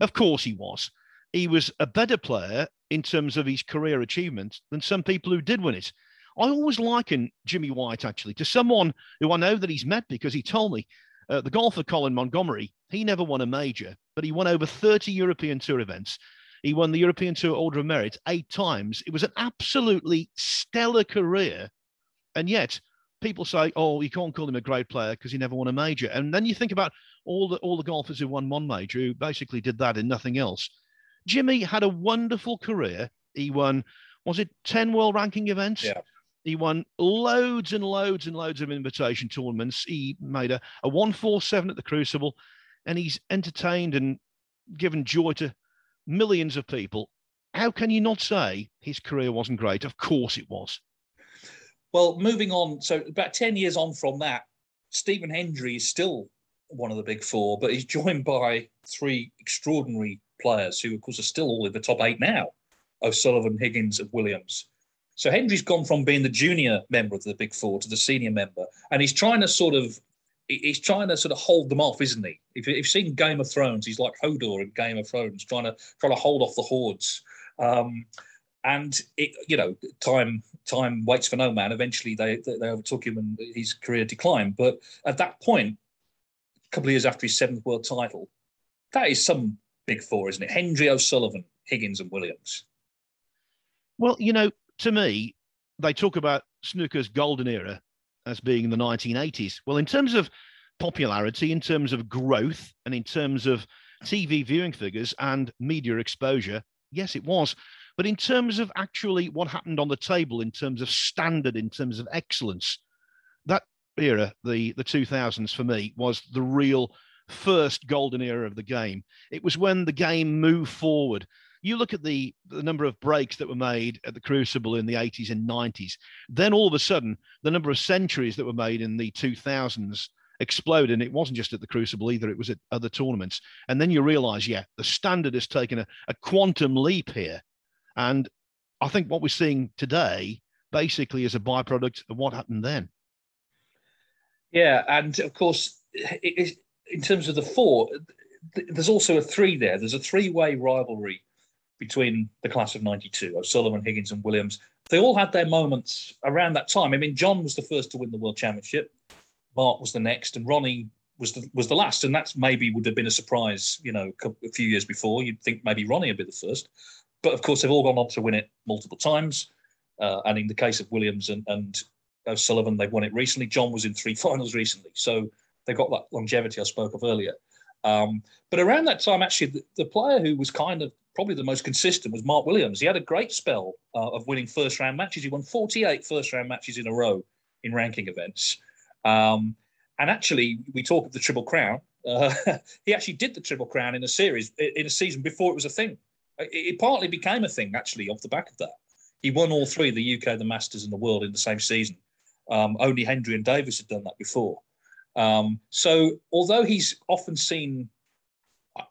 Of course he was. He was a better player in terms of his career achievements than some people who did win it. I always liken Jimmy White actually to someone who I know that he's met because he told me uh, the golfer Colin Montgomerie, he never won a major, but he won over 30 European Tour events. He won the European Tour Order of Merit eight times. It was an absolutely stellar career. And yet, people say, oh, you can't call him a great player because he never won a major. And then you think about all the all the golfers who won one major who basically did that and nothing else. Jimmy had a wonderful career. He won, was it 10 world ranking events? Yeah. He won loads and loads and loads of invitation tournaments. He made a, a 147 at the Crucible, and he's entertained and given joy to millions of people. How can you not say his career wasn't great? Of course it was. Well, moving on, so about 10 years on from that, Stephen Hendry is still one of the big four, but he's joined by three extraordinary players who, of course, are still all in the top eight now. O'Sullivan, Higgins, and Williams. So Hendry's gone from being the junior member of the Big Four to the senior member, and he's trying to sort of he's trying to sort of hold them off, isn't he? If you've seen Game of Thrones, he's like Hodor in Game of Thrones, trying to trying to hold off the hordes. Um, and it, you know, time time waits for no man. Eventually, they they overtook him, and his career declined. But at that point, a couple of years after his seventh world title, that is some big four, isn't it? Hendry O'Sullivan, Higgins, and Williams. Well, you know, to me, they talk about snooker's golden era as being in the 1980s. Well, in terms of popularity, in terms of growth, and in terms of TV viewing figures and media exposure, yes, it was. But in terms of actually what happened on the table, in terms of standard, in terms of excellence, that era, the, the 2000s for me, was the real first golden era of the game. It was when the game moved forward you look at the, the number of breaks that were made at the Crucible in the 80s and 90s, then all of a sudden, the number of centuries that were made in the 2000s exploded. And it wasn't just at the Crucible either, it was at other tournaments. And then you realize, yeah, the standard has taken a, a quantum leap here. And I think what we're seeing today basically is a byproduct of what happened then. Yeah. And of course, in terms of the four, there's also a three there. There's a three way rivalry between the class of 92, O'Sullivan, Higgins, and Williams. They all had their moments around that time. I mean, John was the first to win the World Championship, Mark was the next, and Ronnie was the, was the last. And that's maybe would have been a surprise, you know, a few years before. You'd think maybe Ronnie would be the first. But of course, they've all gone on to win it multiple times. Uh, and in the case of Williams and, and O'Sullivan, they've won it recently. John was in three finals recently. So they've got that longevity I spoke of earlier. Um, but around that time, actually, the, the, player who was kind of probably the most consistent was Mark Williams. He had a great spell uh, of winning first round matches. He won 48 first round matches in a row in ranking events. Um, and actually, we talk of the Triple Crown. Uh, he actually did the Triple Crown in a series, in a season before it was a thing. It, it, partly became a thing, actually, off the back of that. He won all three the UK, the Masters, and the World in the same season. Um, only Hendry and Davis had done that before. Um, so, although he's often seen uh,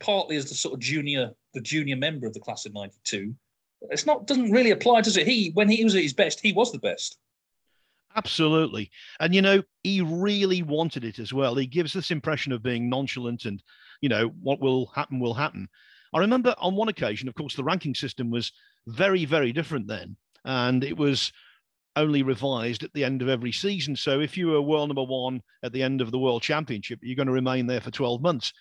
partly as the sort of junior the junior member of the class of 92 it's not doesn't really apply does it? He when he was at his best he was the best. Absolutely. And you know he really wanted it as well. He gives this impression of being nonchalant and you know what will happen will happen. I remember on one occasion of course the ranking system was very very different then and it was only revised at the end of every season. So if you were world number one at the end of the world championship you're going to remain there for 12 months.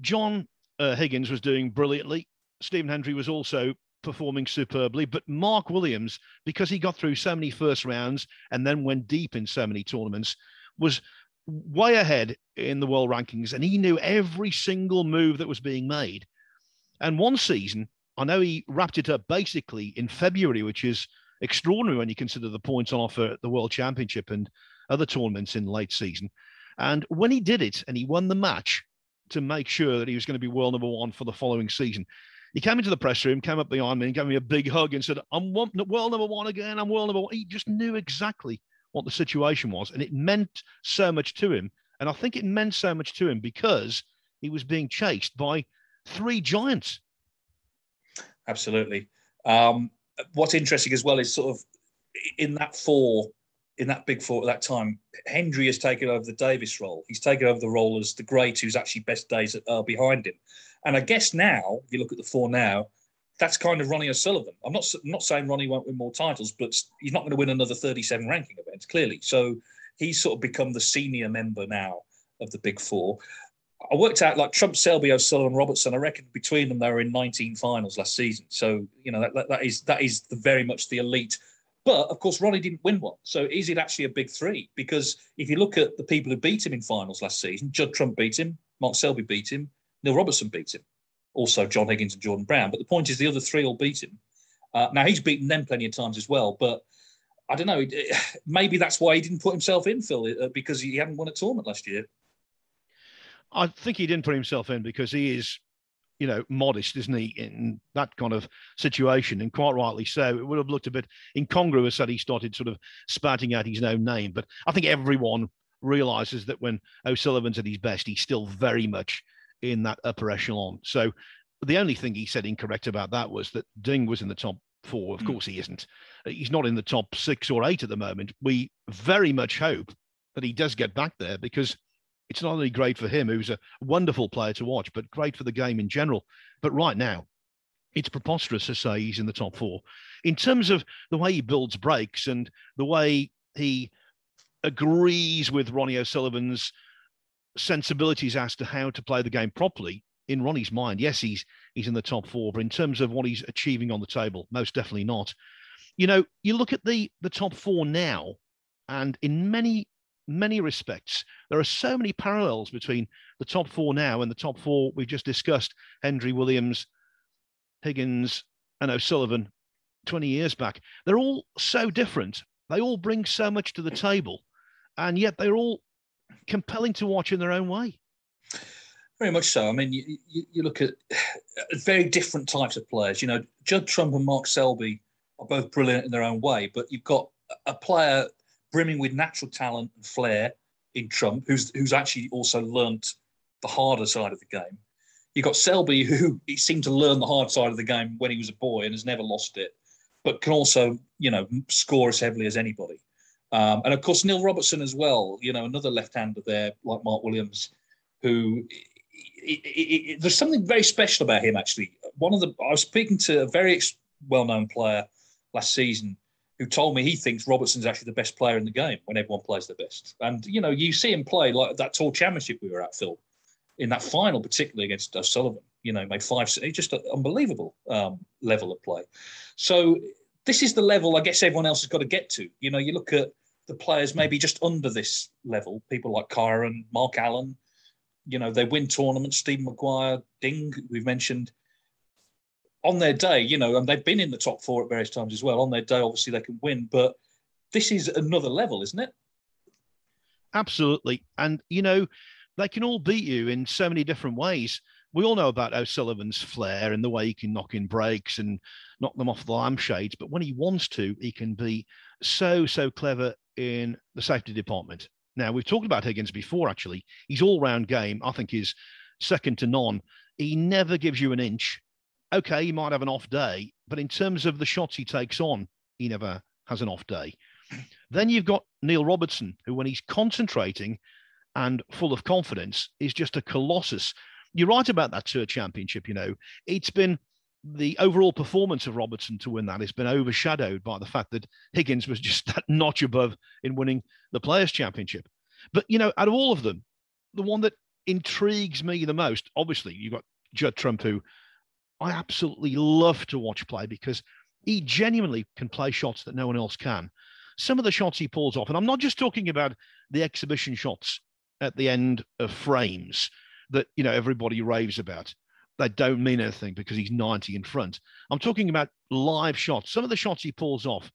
John uh, Higgins was doing brilliantly. Stephen Hendry was also performing superbly, but Mark Williams, because he got through so many first rounds and then went deep in so many tournaments, was way ahead in the world rankings and he knew every single move that was being made. And one season, I know he wrapped it up basically in February, which is extraordinary when you consider the points on offer at the World Championship and other tournaments in late season. And when he did it and he won the match, to make sure that he was going to be world number one for the following season. He came into the press room, came up behind me, and gave me a big hug and said, I'm world number one again. I'm world number one. He just knew exactly what the situation was. And it meant so much to him. And I think it meant so much to him because he was being chased by three giants. Absolutely. Um, what's interesting as well is sort of in that four in that big four at that time, Hendry has taken over the Davis role. He's taken over the role as the great who's actually best days are uh, behind him. And I guess now, if you look at the four now, that's kind of Ronnie O'Sullivan. I'm not I'm not saying Ronnie won't win more titles, but he's not going to win another 37 ranking events, clearly. So he's sort of become the senior member now of the big four. I worked out like Trump, Selby, O'Sullivan, Robertson. I reckon between them they were in 19 finals last season. So you know that, that, that is that is the, very much the elite but of course, Ronnie didn't win one. So is it actually a big three? Because if you look at the people who beat him in finals last season, Judd Trump beat him, Mark Selby beat him, Neil Robertson beat him, also John Higgins and Jordan Brown. But the point is, the other three all beat him. Uh, now he's beaten them plenty of times as well. But I don't know. Maybe that's why he didn't put himself in, Phil, uh, because he hadn't won a tournament last year. I think he didn't put himself in because he is you know, modest, isn't he, in that kind of situation? And quite rightly so. It would have looked a bit incongruous had he started sort of spouting out his own name. But I think everyone realizes that when O'Sullivan's at his best, he's still very much in that upper echelon. So the only thing he said incorrect about that was that Ding was in the top four. Of mm. course, he isn't. He's not in the top six or eight at the moment. We very much hope that he does get back there because it's not only great for him, who's a wonderful player to watch, but great for the game in general. But right now, it's preposterous to say he's in the top four. In terms of the way he builds breaks and the way he agrees with Ronnie O'Sullivan's sensibilities as to how to play the game properly, in Ronnie's mind, yes, he's he's in the top four, but in terms of what he's achieving on the table, most definitely not. You know, you look at the the top four now, and in many many respects, there are so many parallels between the top four now and the top four we've just discussed Hendry Williams, Higgins, and O'Sullivan 20 years back. They're all so different. They all bring so much to the table, and yet they're all compelling to watch in their own way. Very much so. I mean, you, you, you, look at very different types of players. You know, Judd Trump and Mark Selby are both brilliant in their own way, but you've got a player brimming with natural talent and flair in Trump, who's who's actually also learnt the harder side of the game. You've got Selby, who he seemed to learn the hard side of the game when he was a boy and has never lost it, but can also, you know, score as heavily as anybody. Um, and of course, Neil Robertson as well, you know, another left-hander there, like Mark Williams, who it, it, it, there's something very special about him. Actually, one of the I was speaking to a very well-known player last season who told me he thinks Robertson's actually the best player in the game when everyone plays their best. And you know, you see him play like that tour championship we were at, Phil, in that final, particularly against O'Sullivan. You know, made five. It's just an unbelievable um, level of play. So this is the level I guess everyone else has got to get to. You know, you look at the players maybe just under this level, people like Kyren, Mark Allen. You know, they win tournaments. Stephen Maguire, Ding, we've mentioned on their day, you know, and they've been in the top four at various times as well. On their day, obviously they can win, but this is another level, isn't it? Absolutely. And, you know, they can all beat you in so many different ways. We all know about O'Sullivan's flair and the way he can knock in breaks and knock them off the lampshades. But when he wants to, he can be so, so clever in the safety department. Now, we've talked about Higgins before, actually. He's all round game, I think, is second to none. He never gives you an inch okay, he might have an off day, but in terms of the shots he takes on, he never has an off day. Then you've got Neil Robertson, who, when he's concentrating and full of confidence, is just a colossus. You're right about that tour championship. You know, it's been the overall performance of Robertson to win that has been overshadowed by the fact that Higgins was just that notch above in winning the Players' Championship. But you know, out of all of them, the one that intrigues me the most, obviously, you've got Judd Trump, who I absolutely love to watch play because he genuinely can play shots that no one else can. Some of the shots he pulls off, and I'm not just talking about the exhibition shots at the end of frames that you know everybody raves about. They don't mean anything because he's 90 in front. I'm talking about live shots. Some of the shots he pulls off,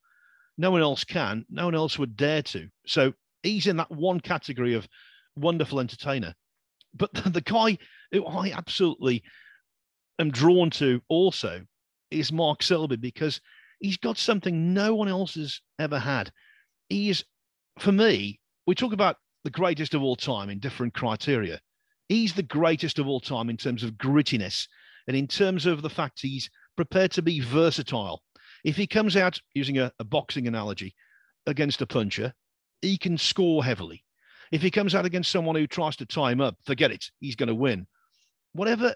no one else can. No one else would dare to. So he's in that one category of wonderful entertainer. But the guy who I absolutely am drawn to also is Mark Selby because he's got something no one else has ever had. He is, for me, we talk about the greatest of all time in different criteria. He's the greatest of all time in terms of grittiness and in terms of the fact he's prepared to be versatile. If he comes out using a, a boxing analogy against a puncher, he can score heavily. If he comes out against someone who tries to tie him up, forget it, he's going to win. Whatever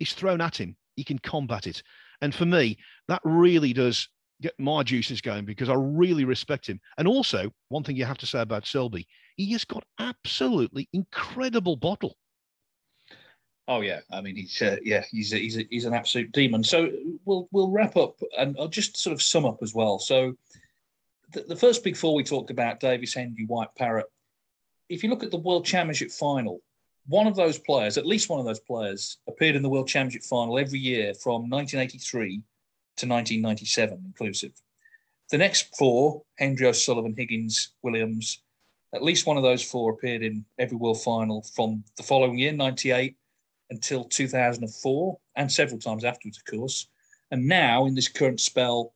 is thrown at him, he can combat it. And for me, that really does get my juices going because I really respect him. And also, one thing you have to say about Selby, he has got absolutely incredible bottle. Oh yeah, I mean he's uh, yeah he's a, he's a, he's an absolute demon. So we'll we'll wrap up and I'll just sort of sum up as well. So the, the first big four we talked about, Davis, Hendry, White, Parrott. If you look at the World Championship final, one of those players, at least one of those players, appeared in the World Championship final every year from 1983 to 1997, inclusive. The next four, Hendry O'Sullivan, Higgins, Williams, at least one of those four appeared in every World Final from the following year, 98, until 2004, and several times afterwards, of course. And now, in this current spell,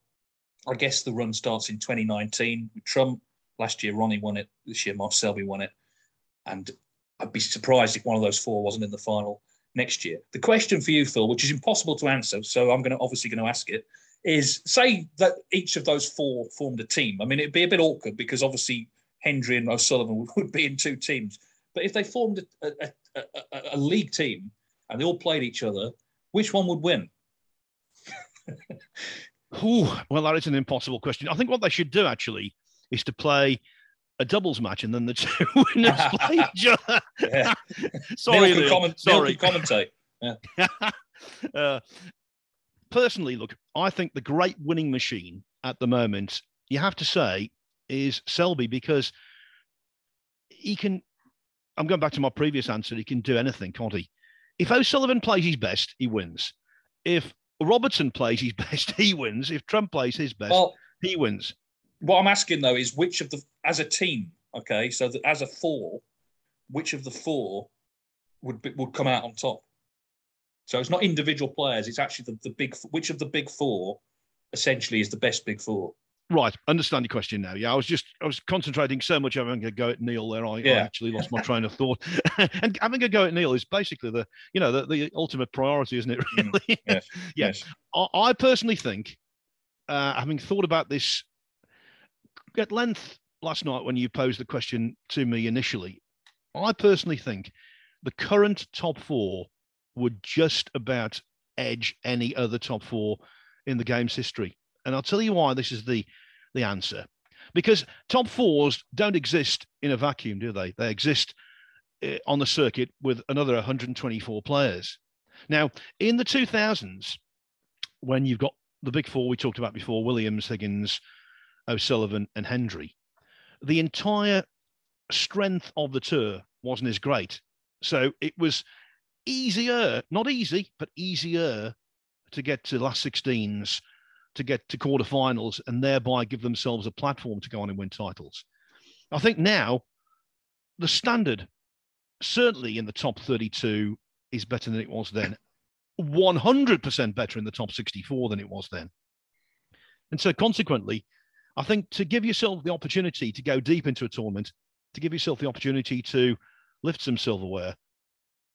I guess the run starts in 2019 with Trump. Last year, Ronnie won it. This year, Mark Selby won it. And I'd be surprised if one of those four wasn't in the final next year. The question for you, Phil, which is impossible to answer, so I'm going to obviously going to ask it, is say that each of those four formed a team. I mean, it'd be a bit awkward because obviously Hendry and O'Sullivan would be in two teams. But if they formed a, a, a, a league team and they all played each other, which one would win? Ooh, well, that is an impossible question. I think what they should do actually is to play a doubles match and then the two winners play each other. Yeah. Sorry, Neil, comment, Sorry. Neil commentate. Yeah. uh, personally, look, I think the great winning machine at the moment, you have to say, is Selby because he can. I'm going back to my previous answer. He can do anything, can't he? If O'Sullivan plays his best, he wins. If Robertson plays his best, he wins. If Trump plays his best, well, he wins. What I'm asking though is which of the, as a team, okay, so that as a four, which of the four would be, would come out on top? So it's not individual players; it's actually the, the big. Which of the big four, essentially, is the best big four? Right, understand your question now. Yeah, I was just I was concentrating so much having a go at Neil there. I, yeah. I actually lost my train of thought. and having a go at Neil is basically the you know the, the ultimate priority, isn't it? Mm, really? Mm, yes. yes. I, I, personally think, uh, having thought about this at length last night when you posed the question to me initially, I personally think the current top four would just about edge any other top four in the game's history. And I'll tell you why this is the, the answer. Because top fours don't exist in a vacuum, do they? They exist eh, on the circuit with another 124 players. Now, in the 2000s, when you've got the big four we talked about before Williams, Higgins, O'Sullivan, and Hendry, the entire strength of the tour wasn't as great. So it was easier, not easy, but easier to get to last 16s to get to quarterfinals and thereby give themselves a platform to go on and win titles. I think now the standard, certainly in the top 32, is better than it was then. 100% better in the top 64 than it was then. And so, consequently, I think to give yourself the opportunity to go deep into a tournament, to give yourself the opportunity to lift some silverware,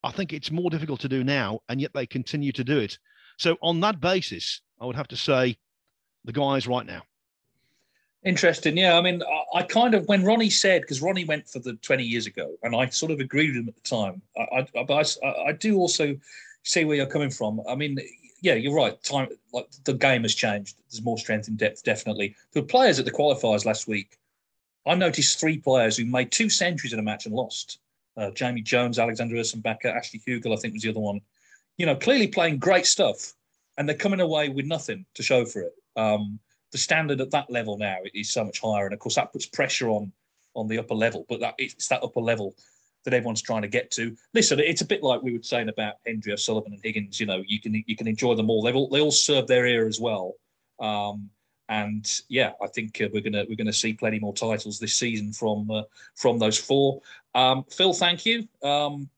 I think it's more difficult to do now, and yet they continue to do it. So, on that basis, I would have to say the guys right now. Interesting. Yeah. I mean, I, kind of, when Ronnie said, because Ronnie went for the 20 years ago, and I sort of agreed with him at the time, I, I, but I, I do also see where you're coming from. I mean, yeah, you're right. Time like the game has changed. There's more strength in depth, definitely. The players at the qualifiers last week, I noticed three players who made two centuries in a match and lost. Uh, Jamie Jones, Alexander Ursenbacher, Ashley Hugill, I think was the other one. You know, clearly playing great stuff, and they're coming away with nothing to show for it. Um, the standard at that level now is so much higher, and of course that puts pressure on on the upper level. But that it's that upper level that everyone's trying to get to. Listen, it's a bit like we were saying about Hendry O'Sullivan and Higgins. You know, you can you can enjoy them all. They all they all serve their era as well. Um, and yeah, I think uh, we're gonna we're gonna see plenty more titles this season from uh, from those four. Um, Phil, thank you. Um,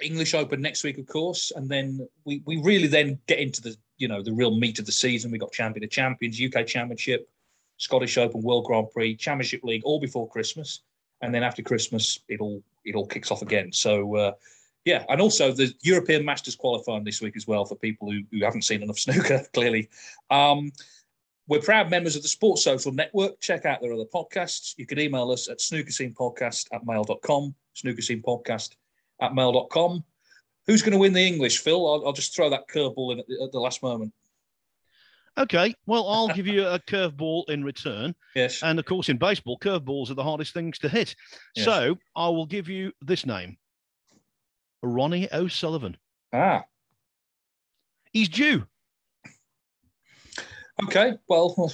English Open next week, of course, and then we we really then get into the you know the real meat of the season. We got Champion of Champions, UK Championship, Scottish Open, World Grand Prix, Championship League, all before Christmas, and then after Christmas, it all it all kicks off again. So. Uh, yeah, and also the European Masters qualifying this week as well for people who, who haven't seen enough snooker, clearly. Um, we're proud members of the Sports Social Network. Check out their other podcasts. You can email us at snookerscenepodcast at mail.com, snookerscenepodcast at mail.com. Who's going to win the English, Phil? I'll, I'll just throw that curveball in at the, at the last moment. Okay, well, I'll give you a curveball in return. Yes. And of course, in baseball, curveballs are the hardest things to hit. Yes. So I will give you this name Ronnie O'Sullivan. Ah. He's due. Okay, well,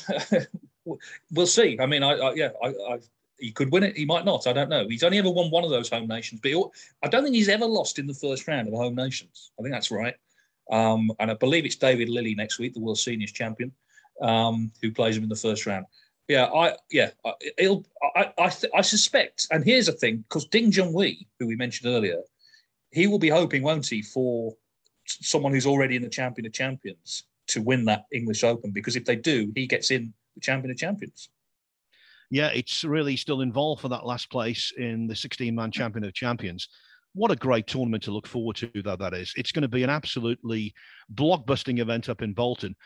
we'll see. I mean, I, I yeah, I, I, he could win it. He might not. I don't know. He's only ever won one of those home nations, but he, I don't think he's ever lost in the first round of the home nations. I think that's right. Um, and I believe it's David Lilley next week, the world seniors champion, um, who plays him in the first round. Yeah, I yeah, it'll, I I, I suspect. And here's the thing, because Ding Junhui, who we mentioned earlier, he will be hoping, won't he, for someone who's already in the champion of champions to win that English Open, because if they do, he gets in the champion of champions yeah, it's really still involved for that last place in the 16 man champion of champions. What a great tournament to look forward to, though, that is. It's going to be an absolutely blockbusting event up in Bolton.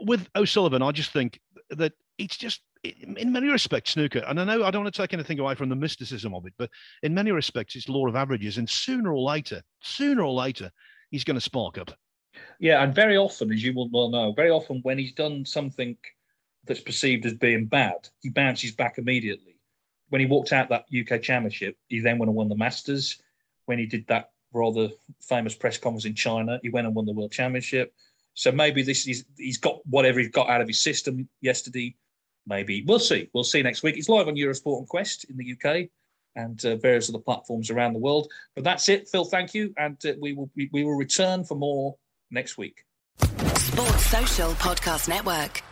With O'Sullivan, I just think that it's just, in many respects, snooker. And I know I don't want to take anything away from the mysticism of it, but in many respects, it's law of averages. And sooner or later, sooner or later, he's going to spark up. Yeah, and very often, as you will well know, very often when he's done something that's perceived as being bad, he bounces back immediately. When he walked out that UK Championship, he then went and won the Masters. When he did that rather famous press conference in China, he went and won the World Championship. So maybe this is he's got whatever he got out of his system yesterday. Maybe we'll see. We'll see next week. It's live on Eurosport and Quest in the UK and uh, various other platforms around the world. But that's it, Phil. Thank you, and uh, we will we, we will return for more next week. Sports Social Podcast Network.